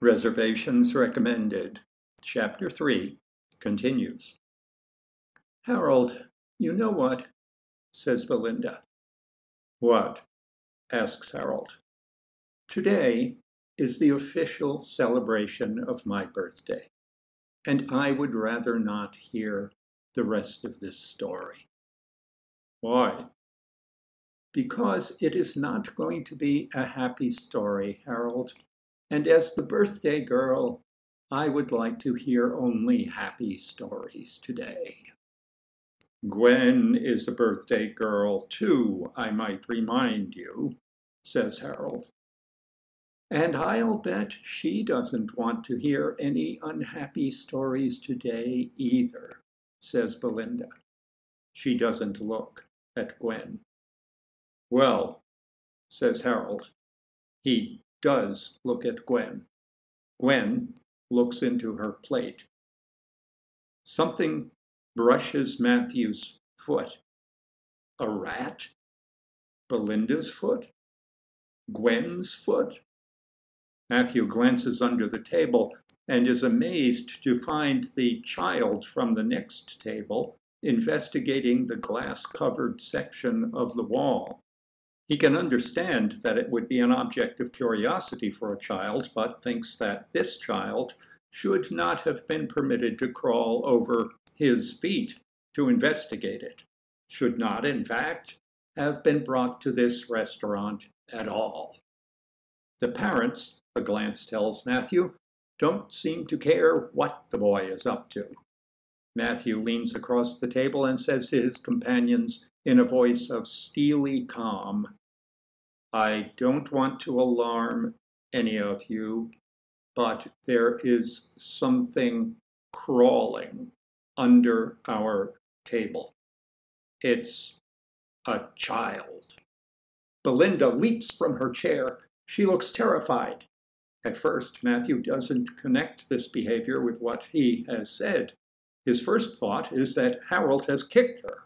Reservations recommended. Chapter 3 continues. Harold, you know what? says Belinda. What? asks Harold. Today is the official celebration of my birthday, and I would rather not hear the rest of this story. Why? Because it is not going to be a happy story, Harold. And as the birthday girl, I would like to hear only happy stories today. Gwen is a birthday girl, too, I might remind you, says Harold. And I'll bet she doesn't want to hear any unhappy stories today either, says Belinda. She doesn't look at Gwen. Well, says Harold, he does look at Gwen. Gwen looks into her plate. Something brushes Matthew's foot. A rat? Belinda's foot? Gwen's foot? Matthew glances under the table and is amazed to find the child from the next table investigating the glass covered section of the wall. He can understand that it would be an object of curiosity for a child, but thinks that this child should not have been permitted to crawl over his feet to investigate it, should not, in fact, have been brought to this restaurant at all. The parents, a glance tells Matthew, don't seem to care what the boy is up to. Matthew leans across the table and says to his companions in a voice of steely calm, I don't want to alarm any of you, but there is something crawling under our table. It's a child. Belinda leaps from her chair. She looks terrified. At first, Matthew doesn't connect this behavior with what he has said. His first thought is that Harold has kicked her.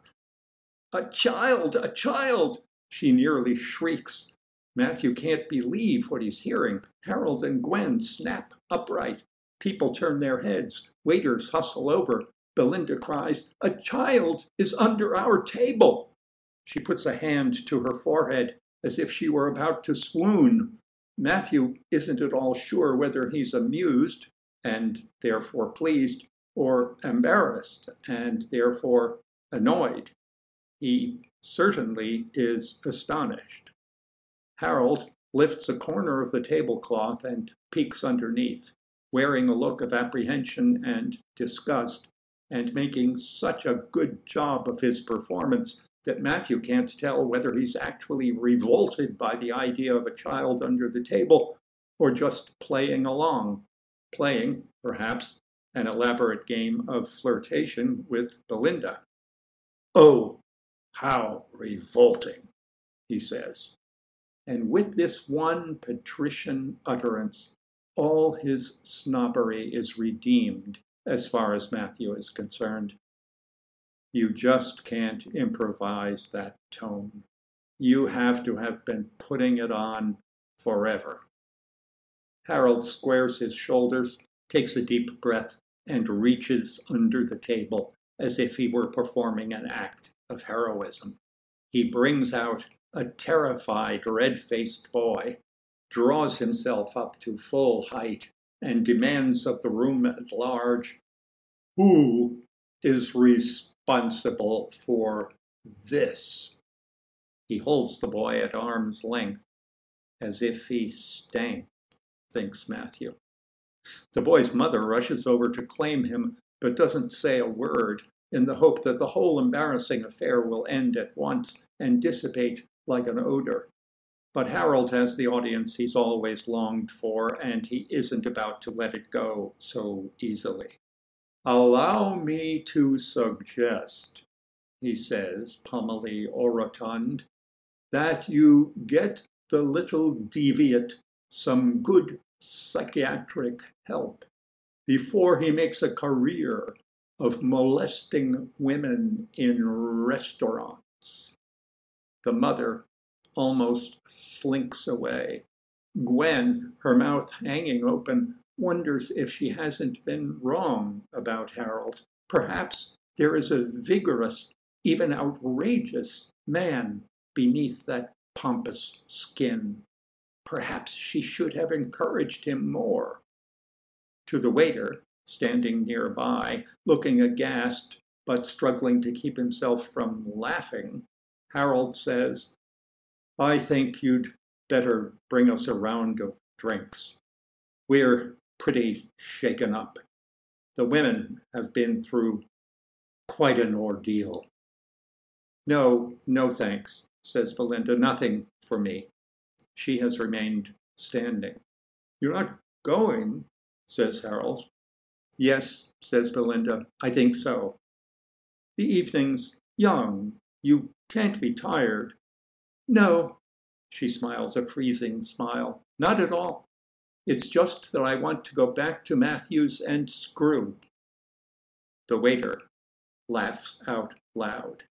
A child, a child! She nearly shrieks. Matthew can't believe what he's hearing. Harold and Gwen snap upright. People turn their heads. Waiters hustle over. Belinda cries, A child is under our table. She puts a hand to her forehead as if she were about to swoon. Matthew isn't at all sure whether he's amused and therefore pleased or embarrassed and therefore annoyed. He certainly is astonished. Harold lifts a corner of the tablecloth and peeks underneath, wearing a look of apprehension and disgust, and making such a good job of his performance that Matthew can't tell whether he's actually revolted by the idea of a child under the table or just playing along, playing, perhaps, an elaborate game of flirtation with Belinda. Oh, how revolting, he says. And with this one patrician utterance, all his snobbery is redeemed as far as Matthew is concerned. You just can't improvise that tone. You have to have been putting it on forever. Harold squares his shoulders, takes a deep breath, and reaches under the table as if he were performing an act of heroism. He brings out a terrified, red faced boy, draws himself up to full height, and demands of the room at large who is responsible for this? He holds the boy at arm's length, as if he stank, thinks Matthew. The boy's mother rushes over to claim him, but doesn't say a word, in the hope that the whole embarrassing affair will end at once and dissipate like an odor. But Harold has the audience he's always longed for, and he isn't about to let it go so easily. Allow me to suggest, he says, pommely orotund, that you get the little deviate some good psychiatric help before he makes a career of molesting women in restaurants. The mother almost slinks away. Gwen, her mouth hanging open, wonders if she hasn't been wrong about Harold. Perhaps there is a vigorous, even outrageous man beneath that pompous skin. Perhaps she should have encouraged him more. To the waiter, standing nearby, looking aghast but struggling to keep himself from laughing, Harold says, I think you'd better bring us a round of drinks. We're pretty shaken up. The women have been through quite an ordeal. No, no thanks, says Belinda. Nothing for me. She has remained standing. You're not going, says Harold. Yes, says Belinda, I think so. The evening's young. You can't be tired. No, she smiles a freezing smile. Not at all. It's just that I want to go back to Matthews and screw. The waiter laughs out loud.